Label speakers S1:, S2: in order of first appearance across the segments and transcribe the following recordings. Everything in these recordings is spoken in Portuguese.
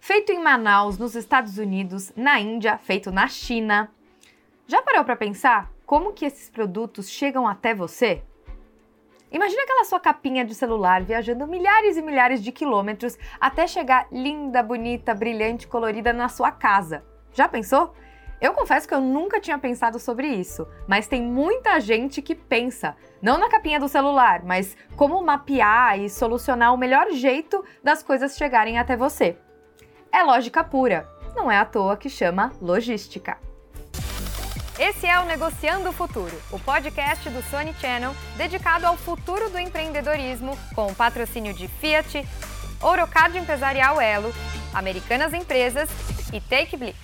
S1: feito em Manaus, nos Estados Unidos, na Índia, feito na China. Já parou para pensar como que esses produtos chegam até você? Imagina aquela sua capinha de celular viajando milhares e milhares de quilômetros até chegar linda, bonita, brilhante, colorida na sua casa. Já pensou? Eu confesso que eu nunca tinha pensado sobre isso, mas tem muita gente que pensa, não na capinha do celular, mas como mapear e solucionar o melhor jeito das coisas chegarem até você. É lógica pura, não é à toa que chama logística. Esse é o Negociando o Futuro, o podcast do Sony Channel dedicado ao futuro do empreendedorismo, com o patrocínio de Fiat, Ourocard Empresarial Elo, Americanas Empresas e Take Blip.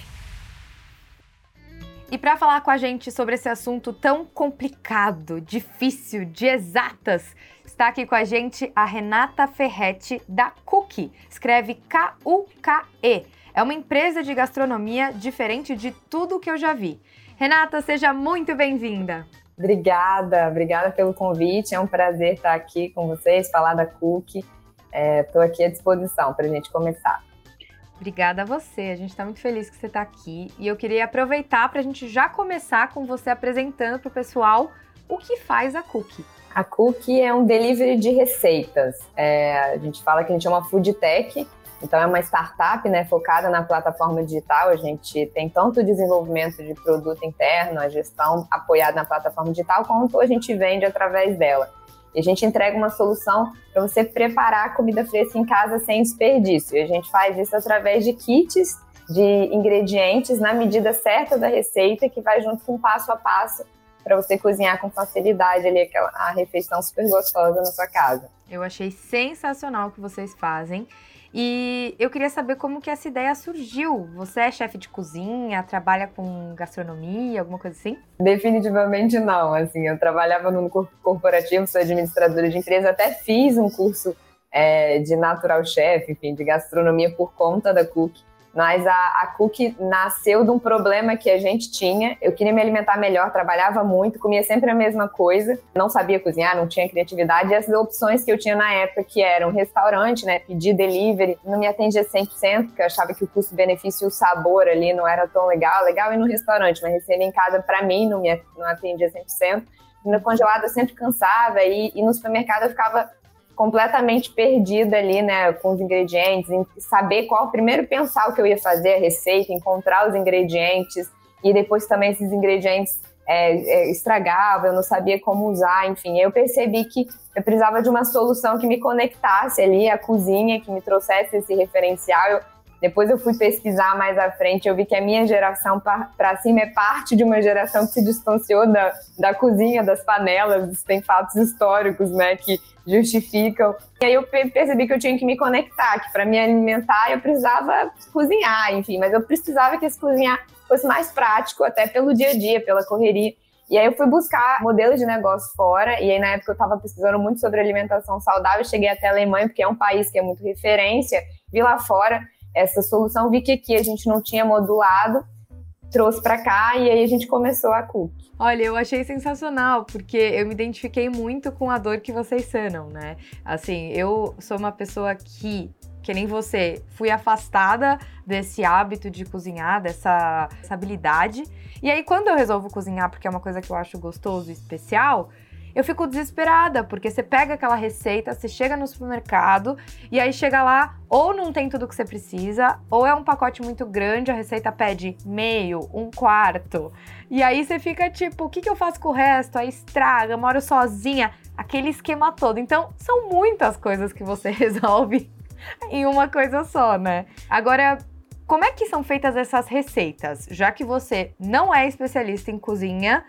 S1: E para falar com a gente sobre esse assunto tão complicado, difícil, de exatas, está aqui com a gente a Renata Ferretti da Cookie. Escreve K-U-K-E. É uma empresa de gastronomia diferente de tudo que eu já vi. Renata, seja muito bem-vinda.
S2: Obrigada, obrigada pelo convite. É um prazer estar aqui com vocês, falar da Cookie. Estou é, aqui à disposição para a gente começar.
S1: Obrigada a você, a gente está muito feliz que você está aqui e eu queria aproveitar para a gente já começar com você apresentando para o pessoal o que faz a Cookie.
S2: A Cookie é um delivery de receitas. É, a gente fala que a gente é uma food tech, então é uma startup né, focada na plataforma digital. A gente tem tanto o desenvolvimento de produto interno, a gestão apoiada na plataforma digital, quanto a gente vende através dela. E a gente entrega uma solução para você preparar comida fresca em casa sem desperdício. E a gente faz isso através de kits de ingredientes na medida certa da receita, que vai junto com passo a passo para você cozinhar com facilidade ali aquela, a refeição super gostosa na sua casa.
S1: Eu achei sensacional o que vocês fazem. E eu queria saber como que essa ideia surgiu. Você é chefe de cozinha, trabalha com gastronomia, alguma coisa assim?
S2: Definitivamente não. Assim, eu trabalhava no corporativo, sou administradora de empresa, até fiz um curso é, de natural chef, enfim, de gastronomia por conta da Cook. Mas a, a Cook nasceu de um problema que a gente tinha. Eu queria me alimentar melhor, trabalhava muito, comia sempre a mesma coisa, não sabia cozinhar, não tinha criatividade. E as opções que eu tinha na época, que eram restaurante, né, pedir delivery, não me atendia 100%, porque eu achava que o custo-benefício e o sabor ali não era tão legal. Legal ir no restaurante, mas receber em casa, para mim, não me não atendia 100%. No congelado eu sempre cansava e, e no supermercado eu ficava completamente perdida ali, né, com os ingredientes, em saber qual primeiro pensar o que eu ia fazer, a receita, encontrar os ingredientes e depois também esses ingredientes é, é, estragavam, eu não sabia como usar, enfim, eu percebi que eu precisava de uma solução que me conectasse ali à cozinha, que me trouxesse esse referencial. Eu, depois eu fui pesquisar mais à frente, eu vi que a minha geração para cima é parte de uma geração que se distanciou da, da cozinha, das panelas, tem fatos históricos, né, que justificam. E aí eu percebi que eu tinha que me conectar, que para me alimentar eu precisava cozinhar, enfim, mas eu precisava que esse cozinhar fosse mais prático, até pelo dia a dia, pela correria. E aí eu fui buscar modelos de negócio fora, e aí na época eu estava pesquisando muito sobre alimentação saudável, cheguei até a Alemanha, porque é um país que é muito referência, vi lá fora essa solução, vi que aqui a gente não tinha modulado, trouxe para cá e aí a gente começou a Cook.
S1: Olha, eu achei sensacional, porque eu me identifiquei muito com a dor que vocês sanam, né? Assim, eu sou uma pessoa que que nem você, fui afastada desse hábito de cozinhar, dessa habilidade. E aí, quando eu resolvo cozinhar, porque é uma coisa que eu acho gostoso e especial, eu fico desesperada, porque você pega aquela receita, você chega no supermercado e aí chega lá, ou não tem tudo que você precisa, ou é um pacote muito grande, a receita pede meio, um quarto. E aí você fica tipo, o que, que eu faço com o resto? Aí estraga, moro sozinha, aquele esquema todo. Então, são muitas coisas que você resolve em uma coisa só, né? Agora, como é que são feitas essas receitas? Já que você não é especialista em cozinha,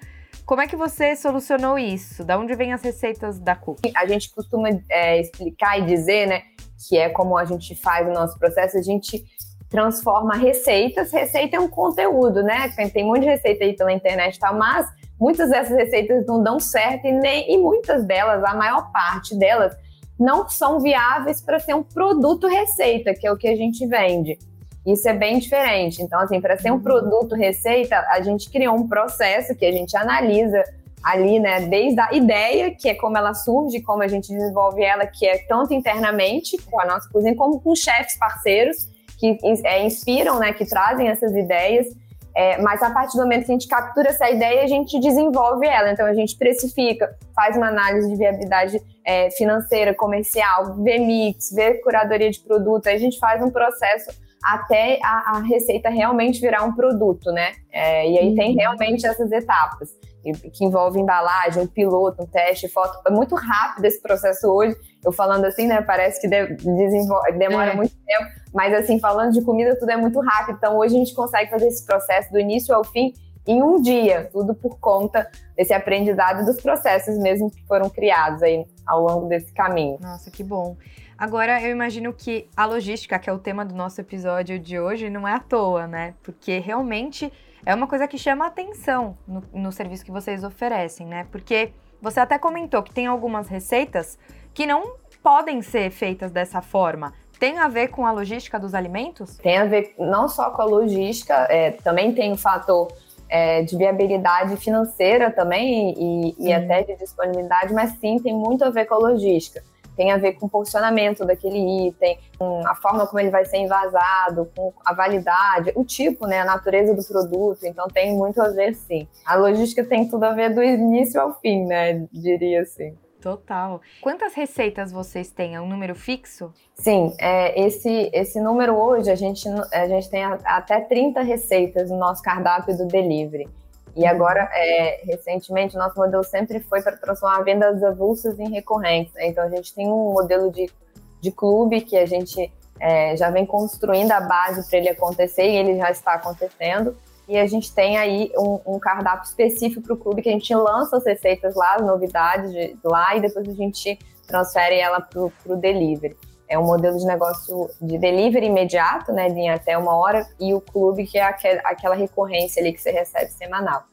S1: como é que você solucionou isso? Da onde vêm as receitas da Cook?
S2: A gente costuma é, explicar e dizer, né, que é como a gente faz o nosso processo, a gente transforma receitas. Receita é um conteúdo, né? Tem um monte de receita aí pela internet e tal, mas muitas dessas receitas não dão certo e, nem, e muitas delas, a maior parte delas, não são viáveis para ser um produto receita, que é o que a gente vende. Isso é bem diferente. Então, assim, para ser um uhum. produto receita, a gente criou um processo que a gente analisa ali, né, desde a ideia, que é como ela surge, como a gente desenvolve ela, que é tanto internamente com a nossa cozinha, como com chefes parceiros. que é, inspiram, né, que trazem essas ideias. É, mas a partir do momento que a gente captura essa ideia, a gente desenvolve ela. Então a gente precifica, faz uma análise de viabilidade é, financeira, comercial, vê mix, vê curadoria de produto, aí a gente faz um processo até a, a receita realmente virar um produto, né? É, e aí uhum. tem realmente essas etapas que envolve embalagem, um piloto, um teste, foto. É muito rápido esse processo hoje. Eu falando assim, né? Parece que de, demora é. muito tempo, mas assim, falando de comida, tudo é muito rápido. Então hoje a gente consegue fazer esse processo do início ao fim em um dia, tudo por conta desse aprendizado dos processos mesmo que foram criados aí ao longo desse caminho.
S1: Nossa, que bom. Agora, eu imagino que a logística, que é o tema do nosso episódio de hoje, não é à toa, né? Porque realmente é uma coisa que chama atenção no, no serviço que vocês oferecem, né? Porque você até comentou que tem algumas receitas que não podem ser feitas dessa forma. Tem a ver com a logística dos alimentos?
S2: Tem a ver não só com a logística, é, também tem o fator é, de viabilidade financeira também e, e até de disponibilidade, mas sim tem muito a ver com a logística tem a ver com o posicionamento daquele item, com a forma como ele vai ser envasado, com a validade, o tipo, né, a natureza do produto. Então tem muito a ver, sim. A logística tem tudo a ver do início ao fim, né, diria assim.
S1: Total. Quantas receitas vocês têm? É um número fixo?
S2: Sim, é, esse, esse número hoje a gente, a gente tem até 30 receitas no nosso cardápio do delivery. E agora, é, recentemente, nosso modelo sempre foi para transformar vendas avulsas em recorrentes. Né? Então, a gente tem um modelo de, de clube que a gente é, já vem construindo a base para ele acontecer e ele já está acontecendo. E a gente tem aí um, um cardápio específico para o clube que a gente lança as receitas lá, as novidades de, lá, e depois a gente transfere ela para o delivery. É um modelo de negócio de delivery imediato, né, de até uma hora, e o clube, que é aquela recorrência ali que você recebe semanal.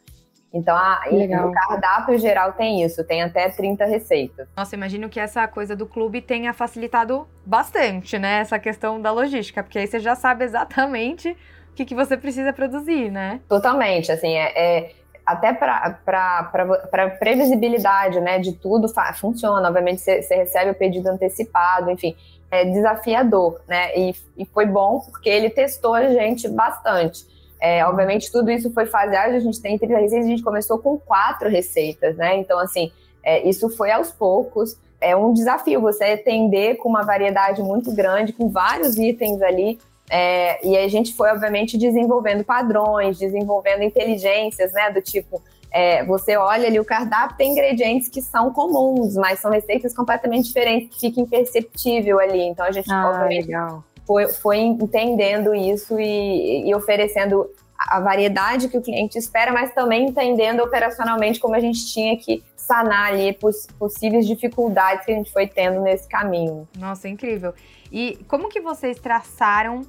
S2: Então, a, o cardápio geral tem isso, tem até 30 receitas.
S1: Nossa, imagino que essa coisa do clube tenha facilitado bastante, né? Essa questão da logística, porque aí você já sabe exatamente o que, que você precisa produzir, né?
S2: Totalmente, assim, é, é até para previsibilidade né, de tudo funciona. Obviamente, você, você recebe o pedido antecipado, enfim é, desafiador, né? E, e, foi bom porque ele testou a gente bastante. É, obviamente, tudo isso foi faseado, a gente tem 30 receitas, a gente começou com quatro receitas, né? Então, assim, é, isso foi aos poucos. É um desafio você atender com uma variedade muito grande, com vários itens ali. É, e a gente foi, obviamente, desenvolvendo padrões, desenvolvendo inteligências, né? Do tipo, é, você olha ali o cardápio, tem ingredientes que são comuns, mas são receitas completamente diferentes, fica imperceptível ali. Então a gente, ah, obviamente, foi, foi, entendendo isso e, e oferecendo a variedade que o cliente espera, mas também entendendo operacionalmente como a gente tinha que sanar ali poss possíveis dificuldades que a gente foi tendo nesse caminho.
S1: Nossa, incrível. E como que vocês traçaram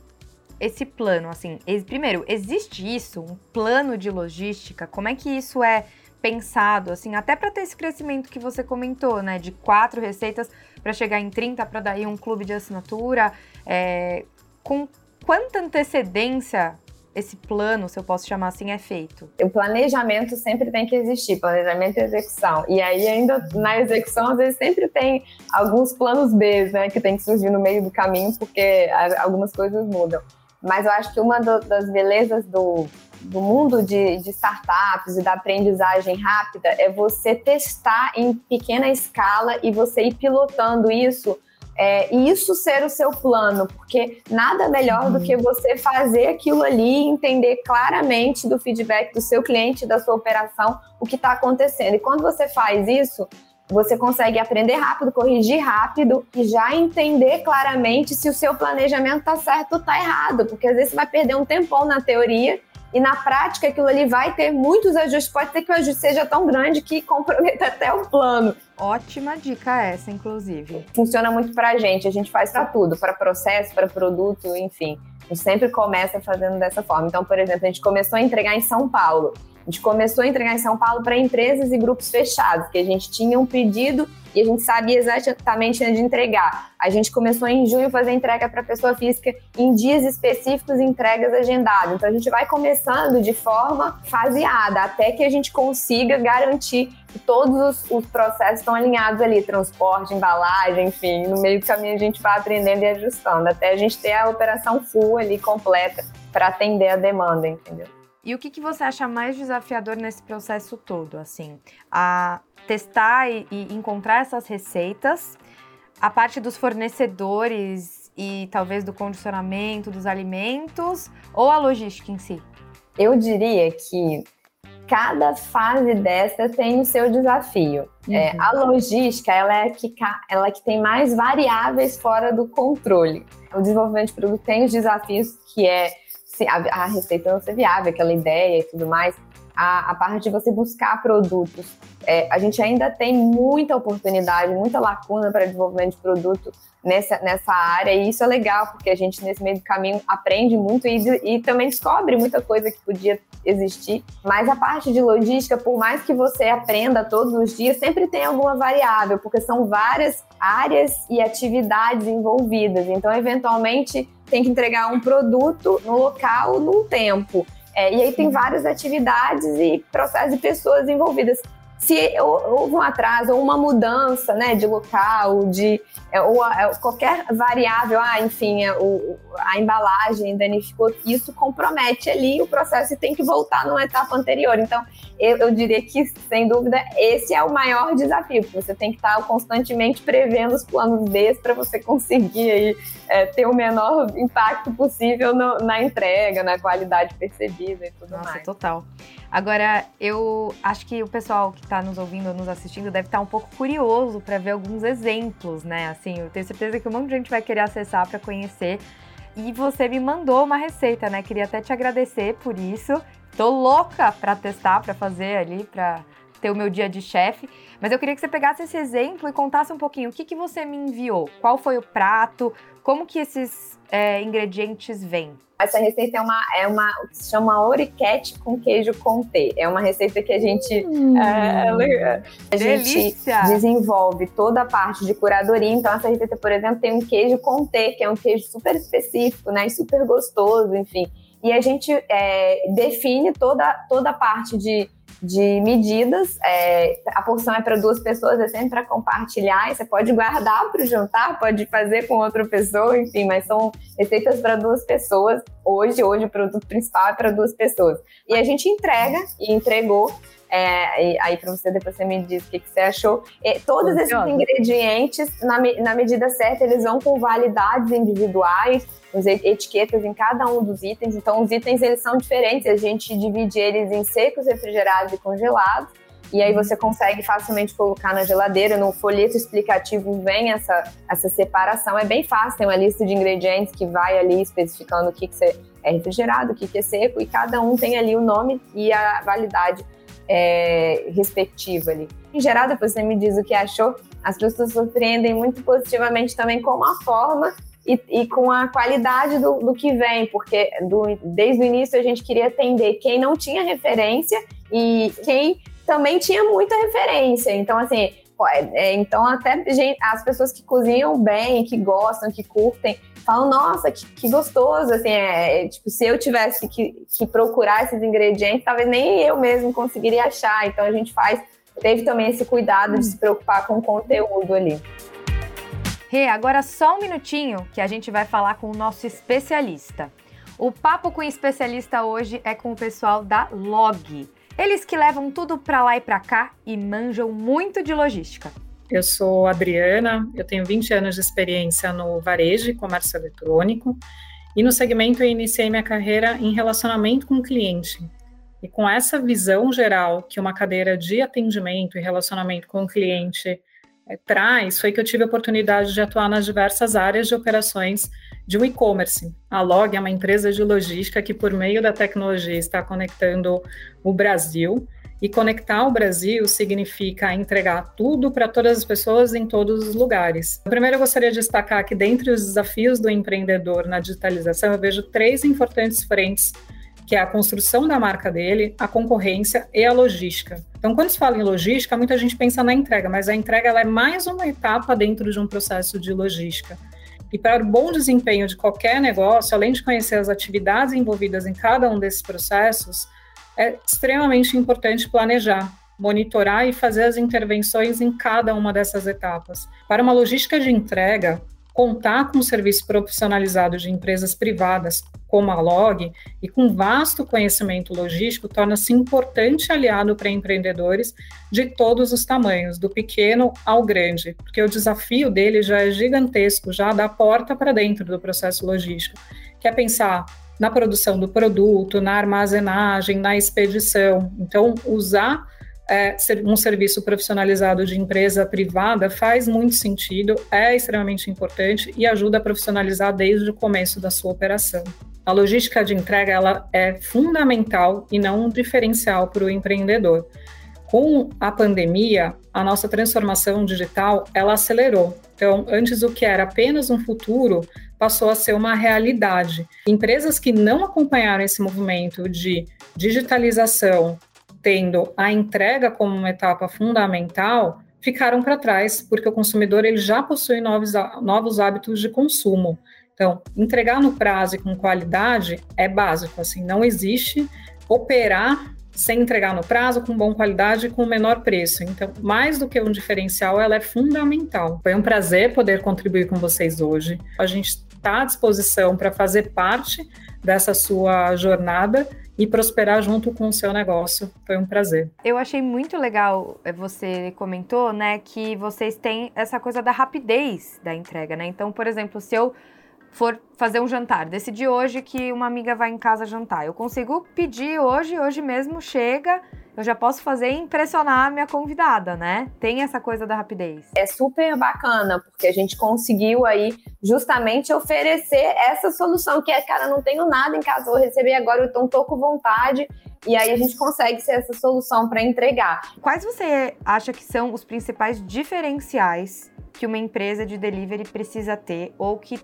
S1: esse plano, assim, primeiro, existe isso, um plano de logística? Como é que isso é pensado, assim, até para ter esse crescimento que você comentou, né, de quatro receitas para chegar em 30 para daí um clube de assinatura, é, com quanta antecedência esse plano, se eu posso chamar assim, é feito?
S2: O planejamento sempre tem que existir, planejamento e execução. E aí, ainda na execução, às vezes sempre tem alguns planos B, né, que tem que surgir no meio do caminho, porque algumas coisas mudam. Mas eu acho que uma do, das belezas do, do mundo de, de, startups e da aprendizagem rápida é você testar em pequena escala e você ir pilotando isso. É, e isso ser o seu plano, porque nada melhor do que você fazer aquilo ali e entender claramente do feedback do seu cliente, da sua operação, o que está acontecendo. E quando você faz isso, você consegue aprender rápido, corrigir rápido e já entender claramente se o seu planejamento está certo ou está errado, porque às vezes você vai perder um tempão na teoria e na prática aquilo ali vai ter muitos ajustes. Pode ser que o ajuste seja tão grande que comprometa até o plano.
S1: Ótima dica essa, inclusive.
S2: Funciona muito para a gente, a gente faz para tudo, para processo, para produto, enfim. A gente sempre começa fazendo dessa forma. Então, por exemplo, a gente começou a entregar em São Paulo. A gente começou a entregar em São Paulo para empresas e grupos fechados, que a gente tinha um pedido e a gente sabia exatamente onde entregar. A gente começou em junho a fazer entrega para pessoa física em dias específicos, entregas agendadas. Então a gente vai começando de forma faseada até que a gente consiga garantir que todos os, os processos estão alinhados ali, transporte, embalagem, enfim, no meio do caminho a gente vai aprendendo e ajustando até a gente ter a operação full ali completa para atender a demanda, entendeu?
S1: E o que, que você acha mais desafiador nesse processo todo? Assim, a testar e, e encontrar essas receitas, a parte dos fornecedores e talvez do condicionamento dos alimentos ou a logística em si?
S2: Eu diria que cada fase dessa tem o seu desafio. É, uhum. É, a logística ela é, que, ela é que tem mais variáveis fora do controle. O desenvolvimento de produto tem os desafios que é a, a receita não ser viável, aquela ideia e tudo mais, a, a parte de você buscar produtos. É, a gente ainda tem muita oportunidade, muita lacuna para desenvolvimento de produto nessa, nessa área, e isso é legal, porque a gente, nesse meio do caminho, aprende muito e, e também descobre muita coisa que podia existir. Mas a parte de logística, por mais que você aprenda todos os dias, sempre tem alguma variável, porque são várias áreas e atividades envolvidas. Então, eventualmente, tem que entregar um produto no local, num tempo. É, e aí tem várias atividades e processos e pessoas envolvidas se houve um atraso ou uma mudança né, de local, de é, ou é, qualquer variável, ah, enfim, a, é, o, a embalagem danificou, isso compromete ali o processo e tem que voltar numa etapa anterior. Então, eu, eu diria que, sem dúvida, esse é o maior desafio, porque você tem que estar constantemente prevendo os planos B para você conseguir aí, é, ter o menor impacto possível no, na entrega, na qualidade percebida e tudo
S1: Nossa,
S2: mais.
S1: total. Agora, eu acho que o pessoal que está nos ouvindo ou nos assistindo deve estar tá um pouco curioso para ver alguns exemplos, né? Assim, eu tenho certeza que um monte de gente vai querer acessar para conhecer. E você me mandou uma receita, né? Queria até te agradecer por isso. Tô louca para testar, para fazer ali, para ter o meu dia de chefe. Mas eu queria que você pegasse esse exemplo e contasse um pouquinho o que, que você me enviou. Qual foi o prato? Como que esses é, ingredientes vêm?
S2: Essa receita é uma, é uma o que se chama oriquete com queijo comté. É uma receita que a gente, hum, é, a gente desenvolve toda a parte de curadoria. Então, essa receita, por exemplo, tem um queijo comté, que é um queijo super específico, né? Super gostoso, enfim. E a gente é, define toda, toda a parte de de medidas. É, a porção é para duas pessoas, é sempre para compartilhar. E você pode guardar para o jantar, pode fazer com outra pessoa, enfim, mas são receitas para duas pessoas. Hoje, hoje o produto principal é para duas pessoas. E a gente entrega e entregou. É, aí para você depois você me diz o que, que você achou. E todos esses ingredientes, na, na medida certa, eles vão com validades individuais etiquetas em cada um dos itens. Então, os itens eles são diferentes. A gente divide eles em secos, refrigerados e congelados. E aí você consegue facilmente colocar na geladeira. No folheto explicativo vem essa, essa separação. É bem fácil, tem uma lista de ingredientes que vai ali especificando o que, que é refrigerado, o que, que é seco, e cada um tem ali o nome e a validade é, respectiva ali. Em geral, depois você me diz o que achou. As pessoas surpreendem muito positivamente também com a forma e, e, com a qualidade do, do que vem, porque do, desde o início a gente queria atender quem não tinha referência e quem também tinha muita referência. Então, assim, é, é, então até gente, as pessoas que cozinham bem, que gostam, que curtem, falam, nossa, que, que gostoso, assim, é, é, tipo, se eu tivesse que, que procurar esses ingredientes, talvez nem eu mesmo conseguiria achar. Então a gente faz, teve também esse cuidado de se preocupar com o conteúdo ali.
S1: Rê, agora só um minutinho que a gente vai falar com o nosso especialista. O papo com o especialista hoje é com o pessoal da Log. Eles que levam tudo para lá e para cá e manjam muito de logística.
S3: Eu sou Adriana, eu tenho 20 anos de experiência no varejo e comércio eletrônico. E no segmento eu iniciei minha carreira em relacionamento com o cliente. E com essa visão geral que uma cadeira de atendimento e relacionamento com o cliente é, traz foi que eu tive a oportunidade de atuar nas diversas áreas de operações de um e-commerce. A Log é uma empresa de logística que, por meio da tecnologia, está conectando o Brasil. E conectar o Brasil significa entregar tudo para todas as pessoas em todos os lugares. Primeiro, eu gostaria de destacar que, dentre os desafios do empreendedor na digitalização, eu vejo três importantes frentes que é a construção da marca dele, a concorrência e a logística. Então, quando se fala em logística, muita gente pensa na entrega, mas a entrega é mais uma etapa dentro de um processo de logística. E para o bom desempenho de qualquer negócio, além de conhecer as atividades envolvidas em cada um desses processos, é extremamente importante planejar, monitorar e fazer as intervenções em cada uma dessas etapas. Para uma logística de entrega, contar com um serviço profissionalizado de empresas privadas, como a Log, e com vasto conhecimento logístico, torna-se importante aliado para empreendedores de todos os tamanhos, do pequeno ao grande, porque o desafio dele já é gigantesco, já da porta para dentro do processo logístico, que é pensar na produção do produto, na armazenagem, na expedição. Então, usar é, um serviço profissionalizado de empresa privada faz muito sentido, é extremamente importante e ajuda a profissionalizar desde o começo da sua operação. A logística de entrega ela é fundamental e não um diferencial para o empreendedor. Com a pandemia, a nossa transformação digital ela acelerou. Então, antes o que era apenas um futuro passou a ser uma realidade. Empresas que não acompanharam esse movimento de digitalização tendo a entrega como uma etapa fundamental, ficaram para trás, porque o consumidor ele já possui novos, novos hábitos de consumo. Então, entregar no prazo e com qualidade é básico, assim, não existe operar sem entregar no prazo, com boa qualidade e com menor preço. Então, mais do que um diferencial, ela é fundamental. Foi um prazer poder contribuir com vocês hoje. A gente está à disposição para fazer parte dessa sua jornada e prosperar junto com o seu negócio. Foi um prazer.
S1: Eu achei muito legal, eh, você comentou, né, que vocês têm essa coisa da rapidez da entrega, né? Então, por exemplo, se eu for fazer um jantar, decidi hoje que uma amiga vai em casa jantar, eu consigo pedir hoje, hoje mesmo chega eu já posso fazer e impressionar a minha convidada, né? Tem essa coisa da rapidez.
S2: É super bacana, porque a gente conseguiu aí justamente oferecer essa solução, que é, cara, não tenho nada em casa, vou receber agora, eu tô com vontade. E aí a gente consegue ser essa solução para entregar.
S1: Quais você acha que são os principais diferenciais que uma empresa de delivery precisa ter ou que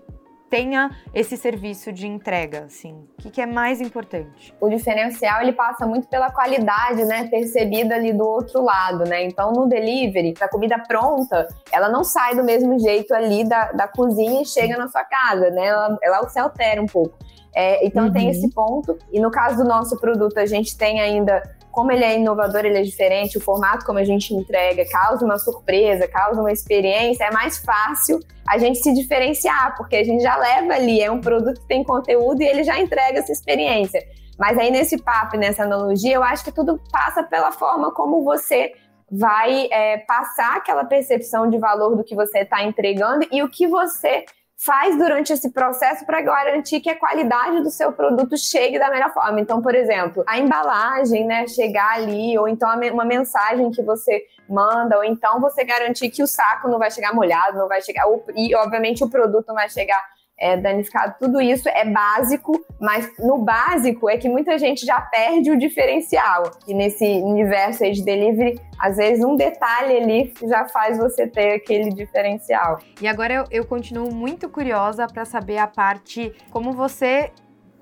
S1: tenha esse serviço de entrega, assim? O que, que, é mais importante?
S2: O diferencial, ele passa muito pela qualidade, né, percebida ali do outro lado, né? Então, no delivery, a comida pronta, ela não sai do mesmo jeito ali da, da cozinha e chega na sua casa, né? Ela, ela se altera um pouco. É, então, uhum. tem esse ponto. E no caso do nosso produto, a gente tem ainda como ele é inovador, ele é diferente, o formato como a gente entrega causa uma surpresa, causa uma experiência, é mais fácil a gente se diferenciar, porque a gente já leva ali, é um produto que tem conteúdo e ele já entrega essa experiência. Mas aí nesse papo, nessa analogia, eu acho que tudo passa pela forma como você vai é, passar aquela percepção de valor do que você está entregando e o que você faz durante esse processo para garantir que a qualidade do seu produto chegue da melhor forma. Então, por exemplo, a embalagem, né, chegar ali, ou então uma mensagem que você manda, ou então você garantir que o saco não vai chegar molhado, não vai chegar, e obviamente o produto não vai chegar é, danificado. Tudo isso é básico, mas no básico é que muita gente já perde o diferencial. E nesse universo aí de delivery, às vezes um detalhe ali já faz você ter aquele diferencial.
S1: E agora eu, eu continuo muito curiosa para saber a parte como você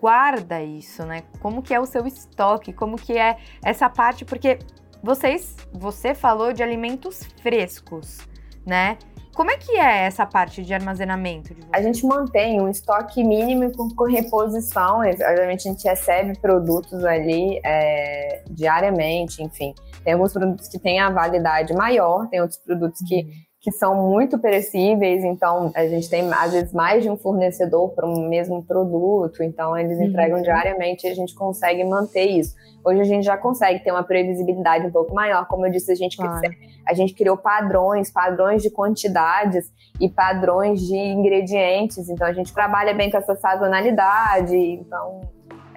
S1: guarda isso, né? Como que é o seu estoque, como que é essa parte, porque vocês, você falou de alimentos frescos, né? Como é que é essa parte de armazenamento? De
S2: a gente mantém um estoque mínimo com, reposição. Obviamente, a gente recebe produtos ali é, diariamente, enfim. Tem alguns produtos que têm a validade maior, tem outros produtos que uhum que são muito perecíveis, então a gente tem às vezes mais de um fornecedor para um mesmo produto, então eles entregam uhum. diariamente e a gente consegue manter isso. Hoje a gente já consegue ter uma previsibilidade um pouco maior, como eu disse, a gente, claro. a gente criou padrões, padrões de quantidades e padrões de ingredientes, então a gente trabalha bem com essa sazonalidade, então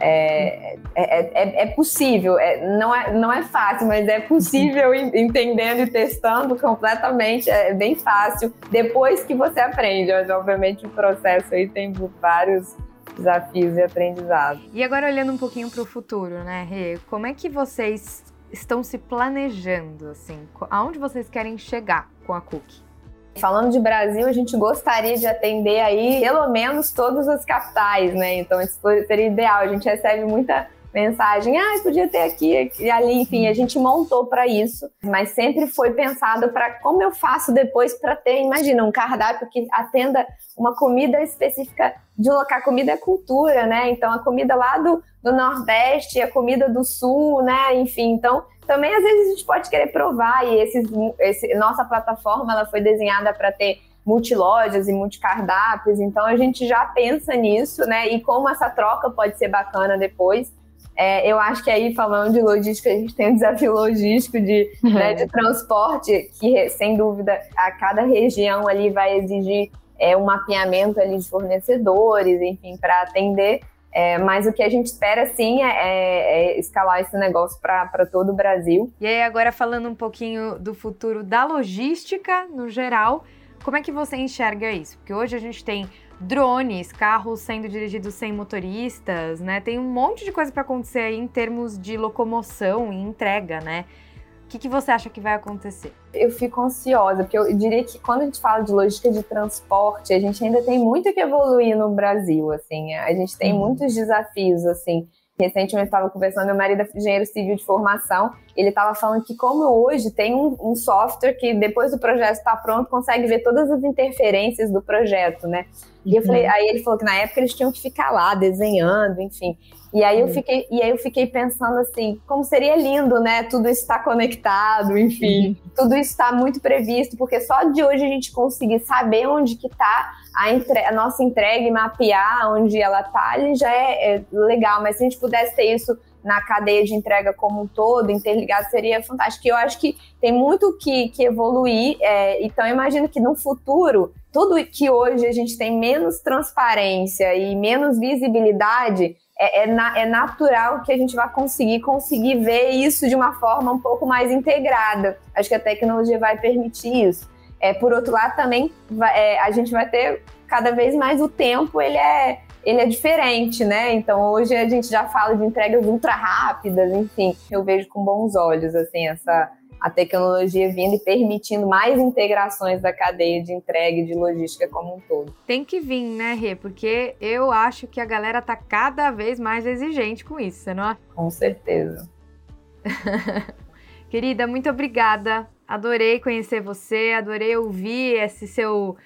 S2: é, é, é, é, possível, é, não, é, não é fácil, mas é possível entendendo e testando completamente, é bem fácil. Depois que você aprende, mas obviamente o processo aí tem vários desafios e aprendizados.
S1: E agora olhando um pouquinho para o futuro, né, Rê? Como é que vocês estão se planejando, assim? Aonde vocês querem chegar com a Cookie?
S2: Falando de Brasil, a gente gostaria de atender aí pelo menos todas as capitais, né? Então isso seria ideal. A gente recebe muita mensagem, ah, podia ter aqui e ali, enfim, a gente montou para isso, mas sempre foi pensado para como eu faço depois para ter, imagina, um cardápio que atenda uma comida específica de um local, comida é cultura, né? Então a comida lá do, do Nordeste, a comida do Sul, né? Enfim, então também às vezes a gente pode querer provar e esses, esse, nossa plataforma ela foi desenhada para ter multilojas e multicardápios, então a gente já pensa nisso, né? E como essa troca pode ser bacana depois. É, eu acho que aí, falando de logística, a gente tem um desafio logístico de, uhum. né, de transporte, que sem dúvida a cada região ali vai exigir é, um mapeamento ali de fornecedores, enfim, para atender. É, mas o que a gente espera, sim, é, é, é escalar esse negócio para todo o Brasil.
S1: E aí, agora falando um pouquinho do futuro da logística no geral, como é que você enxerga isso? Porque hoje a gente tem drones, carros sendo dirigidos sem motoristas, né? Tem um monte de coisa para acontecer aí em termos de locomoção e entrega, né? O que, que você acha que vai acontecer?
S2: Eu fico ansiosa, porque eu diria que quando a gente fala de logística de transporte, a gente ainda tem muito que evoluir no Brasil, assim. A gente tem uhum. muitos desafios, assim. Recentemente estava conversando, meu marido é engenheiro civil de formação, ele estava falando que como hoje tem um, um software que depois do projeto estar tá pronto consegue ver todas as interferências do projeto, né? E eu falei, uhum. aí ele falou que na época eles tinham que ficar lá desenhando, enfim. E aí eu uhum. fiquei, e aí eu fiquei pensando assim, como seria lindo, né? Tudo está conectado, enfim, uhum. tudo está muito previsto, porque só de hoje a gente conseguir saber onde que está a, entre, a nossa entrega e mapear onde ela está, já é, é legal. Mas se a gente pudesse ter isso na cadeia de entrega como um todo, interligado, seria fantástico. Eu acho que tem muito que, que evoluir. É, então, imagino que no futuro, tudo que hoje a gente tem menos transparência e menos visibilidade, é, é, na, é, natural que a gente vá conseguir conseguir ver isso de uma forma um pouco mais integrada. Acho que a tecnologia vai permitir isso. É, por outro lado, também vai, é, a gente vai ter cada vez mais o tempo, ele é ele é diferente, né? Então hoje a gente já fala de entregas ultra rápidas, enfim, eu vejo com bons olhos assim essa a tecnologia vindo e permitindo mais integrações da cadeia de entrega e de logística como um todo.
S1: Tem que vir, né, Rê? Porque eu acho que a galera tá cada vez mais exigente com isso, não acha?
S2: Com certeza.
S1: Querida, muito obrigada. Adorei conhecer você, adorei ouvir esse seu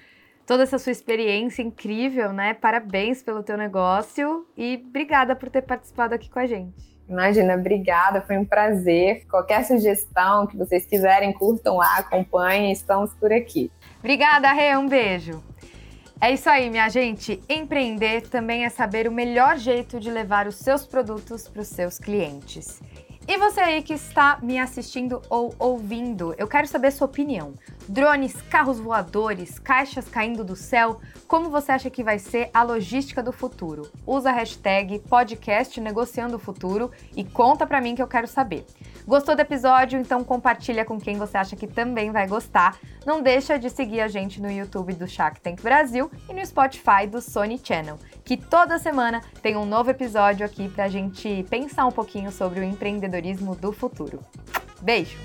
S1: toda essa sua experiência incrível, né? Parabéns pelo teu negócio e obrigada por ter participado aqui com a gente.
S2: Imagina, obrigada, foi um prazer. Qualquer sugestão que vocês quiserem, curtam lá, acompanhem, estamos por aqui.
S1: Obrigada, Rê, um beijo. É isso aí, minha gente. Empreender também é saber o melhor jeito de levar os seus produtos para os seus clientes. E você aí que está me assistindo ou ouvindo, eu quero saber sua opinião. Drones, carros voadores, caixas caindo do céu, como você acha que vai ser a logística do futuro? Usa a hashtag podcast negociando o futuro e conta pra mim que eu quero saber. Gostou do episódio? Então compartilha com quem você acha que também vai gostar. Não deixa de seguir a gente no YouTube do Shark Tank Brasil e no Spotify do Sony Channel, que toda semana tem um novo episódio aqui pra gente pensar um pouquinho sobre o empreendedorismo do futuro. Beijo!